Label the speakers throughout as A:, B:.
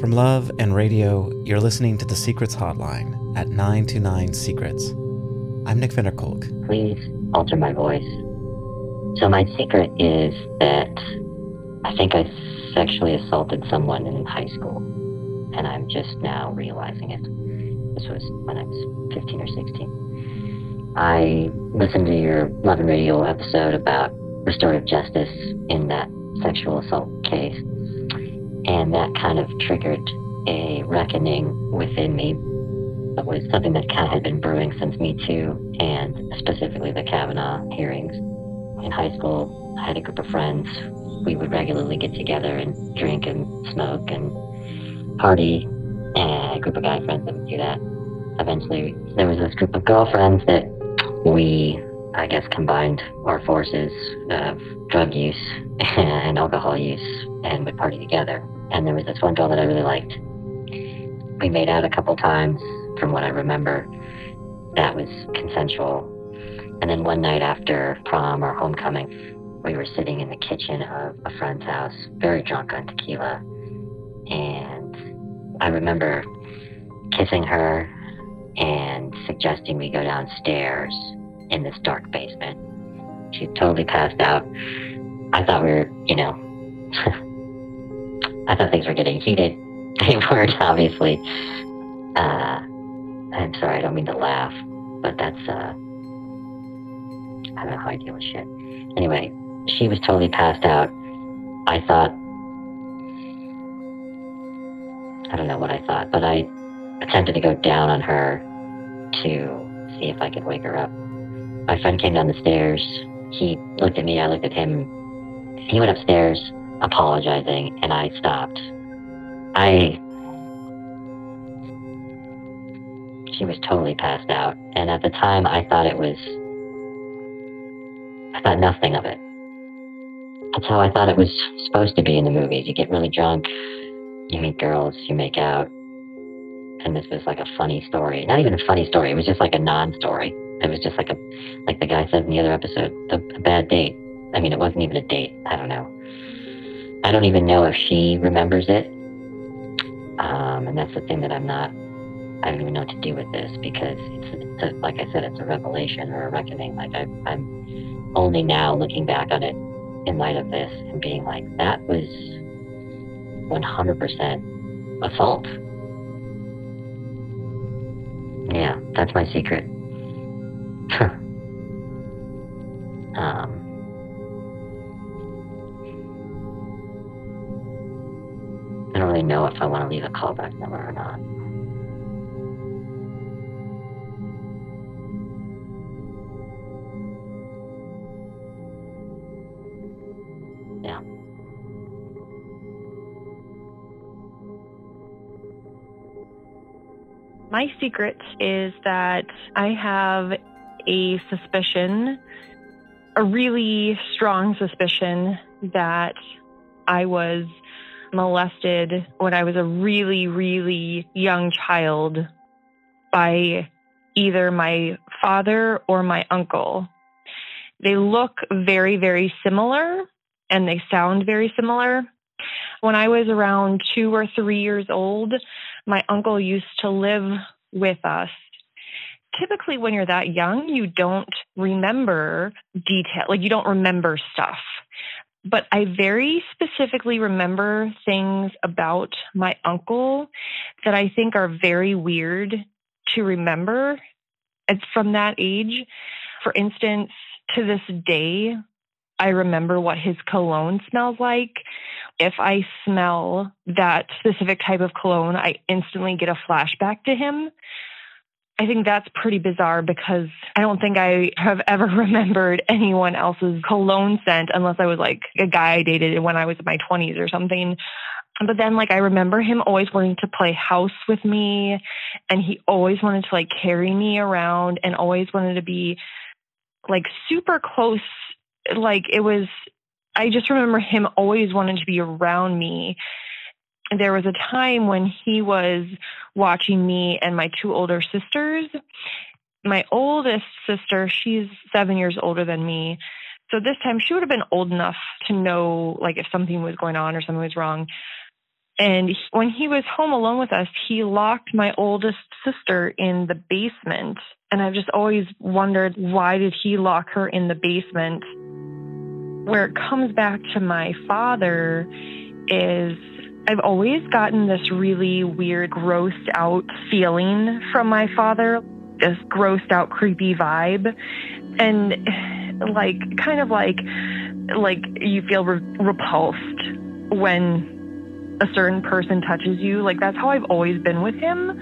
A: From love and radio, you're listening to the Secrets Hotline at 929 Secrets. I'm Nick Vanderkolk.
B: Please alter my voice. So, my secret is that I think I sexually assaulted someone in high school, and I'm just now realizing it. This was when I was 15 or 16. I listened to your Love and Radio episode about restorative justice in that sexual assault case, and that kind of triggered a reckoning within me. It was something that kind of had been brewing since Me Too, and specifically the Kavanaugh hearings. In high school, I had a group of friends. We would regularly get together and drink and smoke and party, and a group of guy friends that would do that. Eventually, there was this group of girlfriends that we, I guess, combined our forces of drug use and alcohol use and would party together. And there was this one girl that I really liked. We made out a couple times, from what I remember. That was consensual. And then one night after prom or homecoming, we were sitting in the kitchen of a friend's house, very drunk on tequila. And I remember kissing her and suggesting we go downstairs in this dark basement. She totally passed out. I thought we were, you know, I thought things were getting heated. They weren't, obviously. Uh, I'm sorry, I don't mean to laugh, but that's, uh, I don't know how I deal with shit. Anyway, she was totally passed out. I thought, I don't know what I thought, but I attempted to go down on her to see if I could wake her up. My friend came down the stairs. He looked at me, I looked at him. He went upstairs apologizing, and I stopped. I. She was totally passed out, and at the time I thought it was. I thought nothing of it. That's how I thought it was supposed to be in the movies. You get really drunk, you meet girls, you make out, and this was like a funny story. Not even a funny story. It was just like a non-story. It was just like a, like the guy said in the other episode, a, a bad date. I mean, it wasn't even a date. I don't know. I don't even know if she remembers it. Um, and that's the thing that I'm not. I don't even know what to do with this because it's, it's a, like I said, it's a revelation or a reckoning. Like I, I'm only now looking back on it in light of this and being like, that was 100% assault. Yeah, that's my secret. Um, I don't really know if I want to leave a callback number or not. Yeah.
C: My secret is that I have a suspicion, a really strong suspicion that I was molested when I was a really, really young child by either my father or my uncle. They look very, very similar and they sound very similar. When I was around two or three years old, my uncle used to live with us. Typically, when you're that young, you don't remember detail, like you don't remember stuff but I very specifically remember things about my uncle that I think are very weird to remember from that age. For instance, to this day, I remember what his cologne smells like. If I smell that specific type of cologne, I instantly get a flashback to him. I think that's pretty bizarre because I don't think I have ever remembered anyone else's cologne scent unless I was like a guy I dated when I was in my 20s or something. But then, like, I remember him always wanting to play house with me, and he always wanted to like carry me around and always wanted to be like super close. Like, it was, I just remember him always wanting to be around me there was a time when he was watching me and my two older sisters. My oldest sister, she's seven years older than me. So this time she would have been old enough to know like if something was going on or something was wrong. And he, when he was home alone with us, he locked my oldest sister in the basement. And I've just always wondered why did he lock her in the basement? Where it comes back to my father is I've always gotten this really weird, grossed out feeling from my father, this grossed out, creepy vibe. And like, kind of like, like you feel re- repulsed when a certain person touches you. Like, that's how I've always been with him.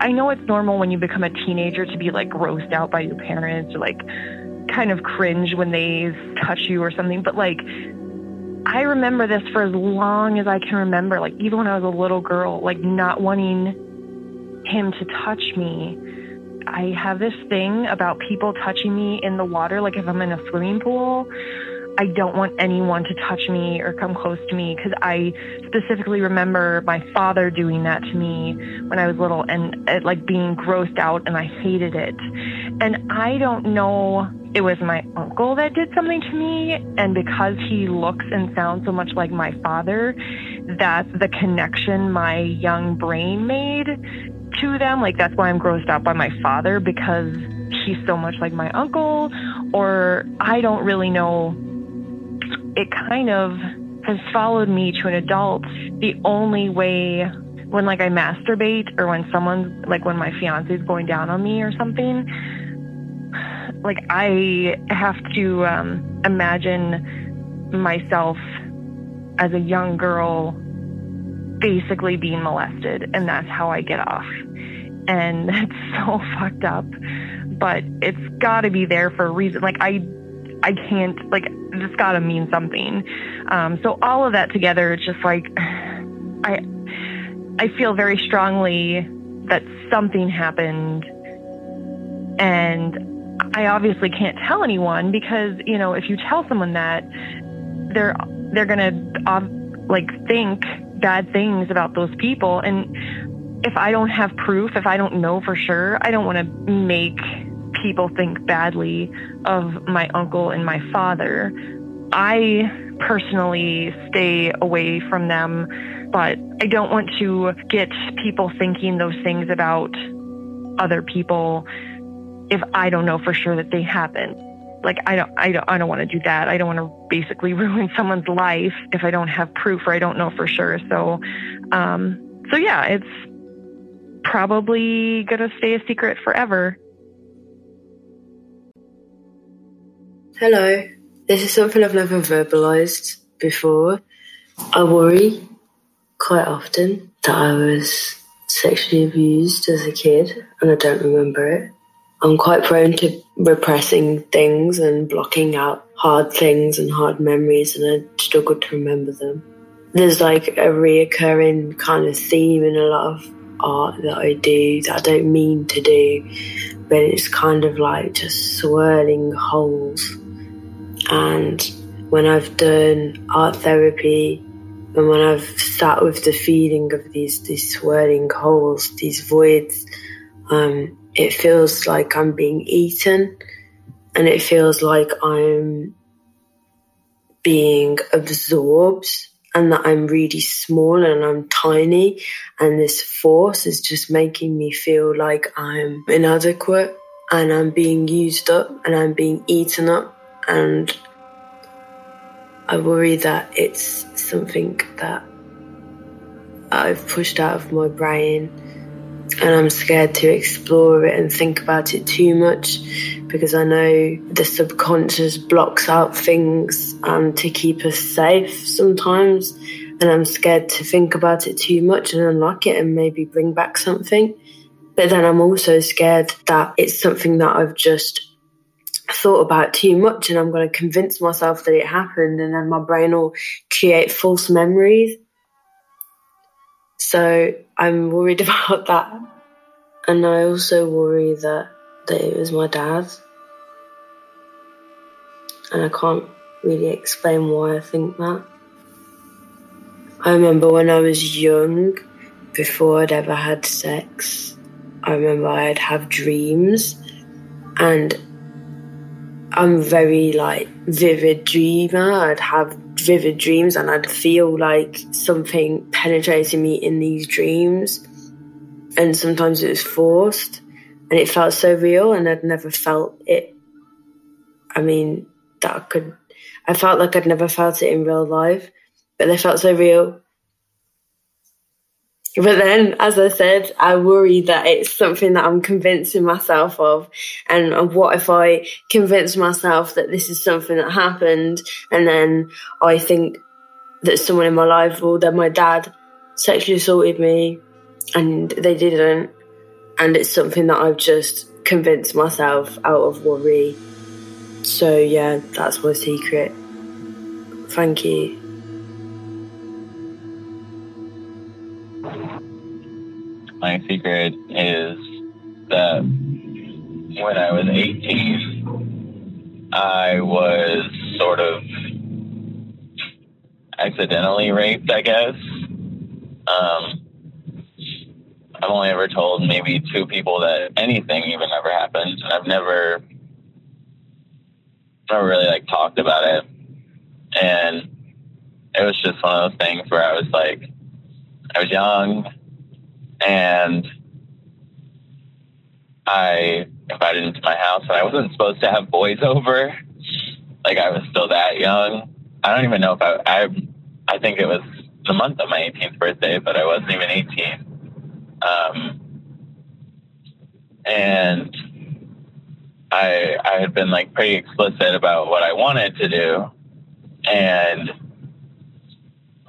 C: I know it's normal when you become a teenager to be like grossed out by your parents or like kind of cringe when they touch you or something, but like, I remember this for as long as I can remember, like even when I was a little girl, like not wanting him to touch me. I have this thing about people touching me in the water, like if I'm in a swimming pool. I don't want anyone to touch me or come close to me because I specifically remember my father doing that to me when I was little and it, like being grossed out and I hated it. And I don't know it was my uncle that did something to me. And because he looks and sounds so much like my father, that's the connection my young brain made to them. Like, that's why I'm grossed out by my father because he's so much like my uncle. Or I don't really know. It kind of has followed me to an adult. The only way when like I masturbate or when someone's like when my fiance is going down on me or something, like I have to um, imagine myself as a young girl basically being molested, and that's how I get off. And it's so fucked up, but it's got to be there for a reason. Like I, I can't like it's got to mean something. Um, so all of that together, it's just like I, I feel very strongly that something happened, and I obviously can't tell anyone because, you know, if you tell someone that, they're they're to uh, like think bad things about those people and if I don't have proof, if I don't know for sure, I don't want to make people think badly of my uncle and my father. I personally stay away from them, but I don't want to get people thinking those things about other people if I don't know for sure that they happen. Like I don't, I don't, I don't want to do that. I don't want to basically ruin someone's life if I don't have proof or I don't know for sure. So, um, so yeah, it's probably gonna stay a secret forever.
D: Hello, this is something I've never verbalized before. I worry quite often that I was sexually abused as a kid and I don't remember it. I'm quite prone to repressing things and blocking out hard things and hard memories, and I struggle to remember them. There's like a reoccurring kind of theme in a lot of art that I do that I don't mean to do, but it's kind of like just swirling holes. And when I've done art therapy and when I've sat with the feeling of these these swirling holes, these voids, um, it feels like I'm being eaten and it feels like I'm being absorbed and that I'm really small and I'm tiny and this force is just making me feel like I'm inadequate and I'm being used up and I'm being eaten up and I worry that it's something that I've pushed out of my brain and I'm scared to explore it and think about it too much because I know the subconscious blocks out things um, to keep us safe sometimes. And I'm scared to think about it too much and unlock it and maybe bring back something. But then I'm also scared that it's something that I've just thought about too much and I'm going to convince myself that it happened and then my brain will create false memories so I'm worried about that. And I also worry that, that it was my dad. And I can't really explain why I think that. I remember when I was young, before I'd ever had sex, I remember I'd have dreams and I'm very like vivid dreamer. I'd have vivid dreams and I'd feel like something penetrating me in these dreams. And sometimes it was forced and it felt so real and I'd never felt it. I mean, that I could, I felt like I'd never felt it in real life, but they felt so real but then, as I said, I worry that it's something that I'm convincing myself of. And, what if I convince myself that this is something that happened and then I think that someone in my life or that my dad sexually assaulted me and they didn't. And it's something that I've just convinced myself out of worry. So, yeah, that's my secret. Thank you.
E: My secret is that when I was 18, I was sort of accidentally raped, I guess. Um, I've only ever told maybe two people that anything even ever happened, and I've never, never really like talked about it. And it was just one of those things where I was like, I was young and I invited him to my house, and I wasn't supposed to have boys over. Like I was still that young. I don't even know if I. I, I think it was the month of my 18th birthday, but I wasn't even 18. Um, and I I had been like pretty explicit about what I wanted to do, and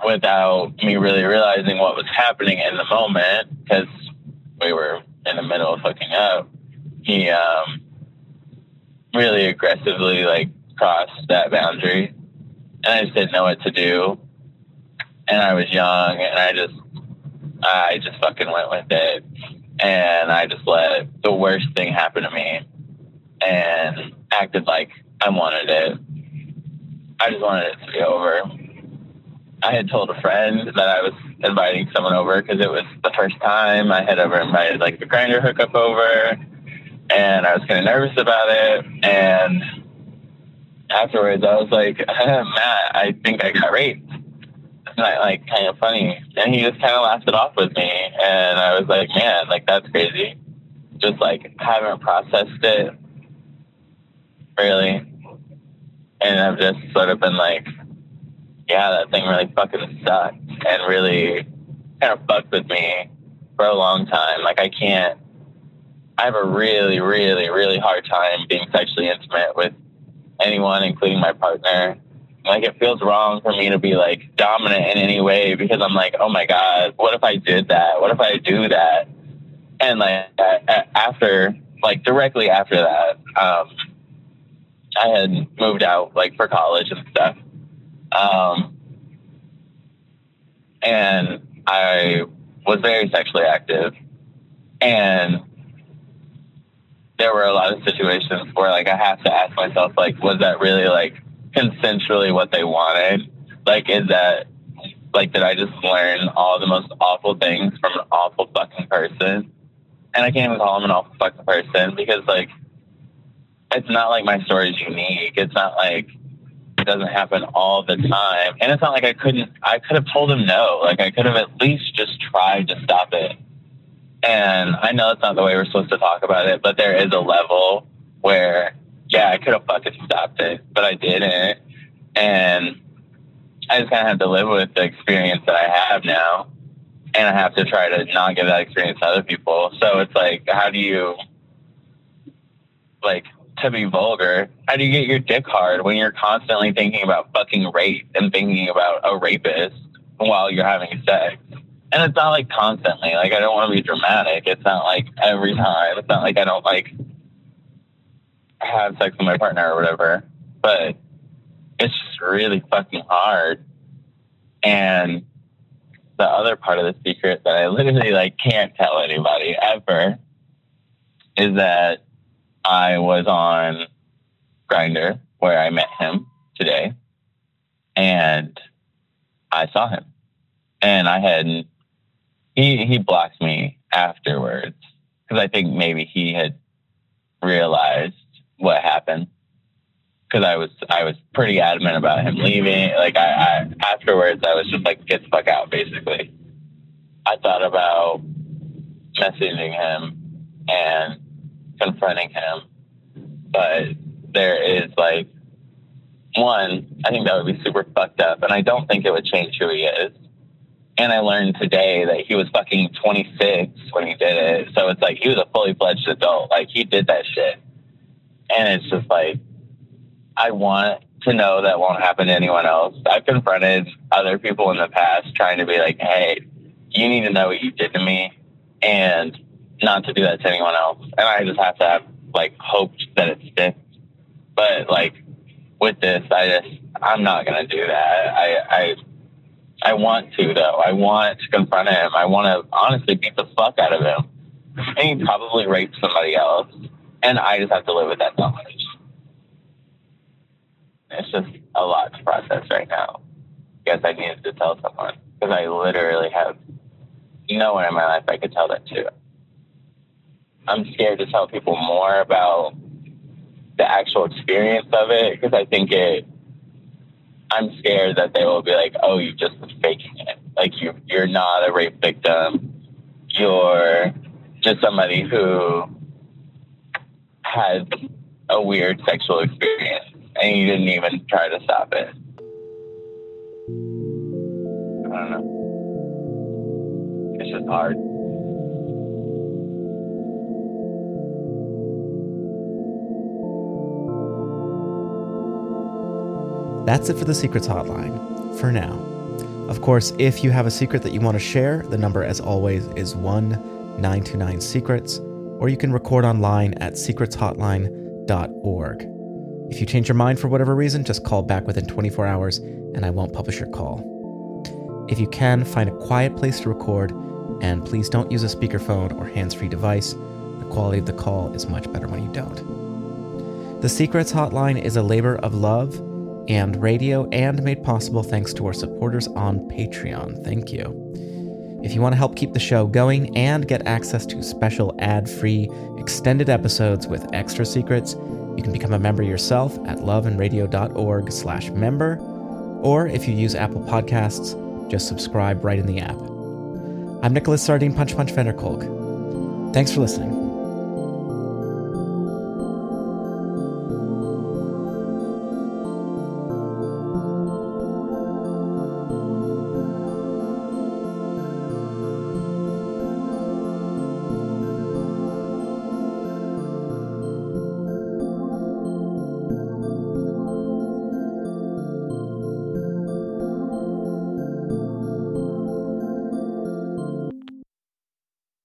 E: without me really realizing what was happening in the moment because we were in the middle of hooking up. He um, really aggressively like crossed that boundary, and I just didn't know what to do. And I was young, and I just I just fucking went with it, and I just let the worst thing happen to me, and acted like I wanted it. I just wanted it to be over I had told a friend that I was inviting someone over because it was the first time I had ever invited like a Grindr hookup over, and I was kind of nervous about it. And afterwards, I was like, Matt, I think I got raped. It's not like kind of funny, and he just kind of laughed it off with me, and I was like, man, like that's crazy. Just like haven't processed it really, and I've just sort of been like yeah, that thing really fucking sucked and really kind of fucked with me for a long time. Like I can't, I have a really, really, really hard time being sexually intimate with anyone, including my partner. Like it feels wrong for me to be like dominant in any way because I'm like, oh my god, what if I did that? What if I do that? And like after, like directly after that, um, I had moved out like for college and stuff um, and I was very sexually active. And there were a lot of situations where like I have to ask myself, like, was that really like consensually what they wanted? Like, is that like did I just learn all the most awful things from an awful fucking person? And I can't even call him an awful fucking person because like it's not like my story is unique. It's not like it doesn't happen all the time. And it's not like I couldn't, I could have told him no. Like I could have at least just tried to stop it. And I know that's not the way we're supposed to talk about it, but there is a level where, yeah, I could have fucking stopped it, but I didn't. And I just kind of have to live with the experience that I have now. And I have to try to not give that experience to other people. So it's like, how do you, like, to be vulgar, how do you get your dick hard when you're constantly thinking about fucking rape and thinking about a rapist while you're having sex? And it's not like constantly. Like I don't want to be dramatic. It's not like every time. It's not like I don't like have sex with my partner or whatever. But it's just really fucking hard. And the other part of the secret that I literally like can't tell anybody ever is that I was on Grindr where I met him today, and I saw him, and I hadn't. he he blocked me afterwards because I think maybe he had realized what happened, because I was I was pretty adamant about him leaving. Like I, I afterwards, I was just like, get the fuck out, basically. I thought about messaging him and confronting him, but there is like one, I think that would be super fucked up, and I don't think it would change who he is. And I learned today that he was fucking 26 when he did it. So it's like he was a fully fledged adult. Like he did that shit. And it's just like, I want to know that won't happen to anyone else. I've confronted other people in the past trying to be like, hey, you need to know what you did to me and not to do that to anyone else. And I just have to have like hope that it sticks. But like with this, I just, I'm not to do that. I, I, I want to though. I want to confront him. I want to honestly beat the fuck out of him. And he probably raped somebody else. And I just have to live with that knowledge. It's just a lot to process right now. Guess I needed to tell someone because I literally have no one in my life I could tell that to. I'm scared to tell people more about the actual experience of it because I think it. I'm scared that they will be like, "Oh, you just faking it. Like you, you're not a rape victim. You're just somebody who had a weird sexual experience, and you didn't even try to stop it." I don't know. It's just hard.
A: That's it for the Secrets Hotline, for now. Of course, if you have a secret that you want to share, the number, as always, is 1 929 Secrets, or you can record online at secretshotline.org. If you change your mind for whatever reason, just call back within 24 hours and I won't publish your call. If you can, find a quiet place to record, and please don't use a speakerphone or hands free device. The quality of the call is much better when you don't. The Secrets Hotline is a labor of love and radio and made possible thanks to our supporters on Patreon. Thank you. If you want to help keep the show going and get access to special ad-free extended episodes with extra secrets, you can become a member yourself at loveandradio.org slash member, or if you use Apple Podcasts, just subscribe right in the app. I'm Nicholas Sardine Punch Punch Vanderkolk. Thanks for listening.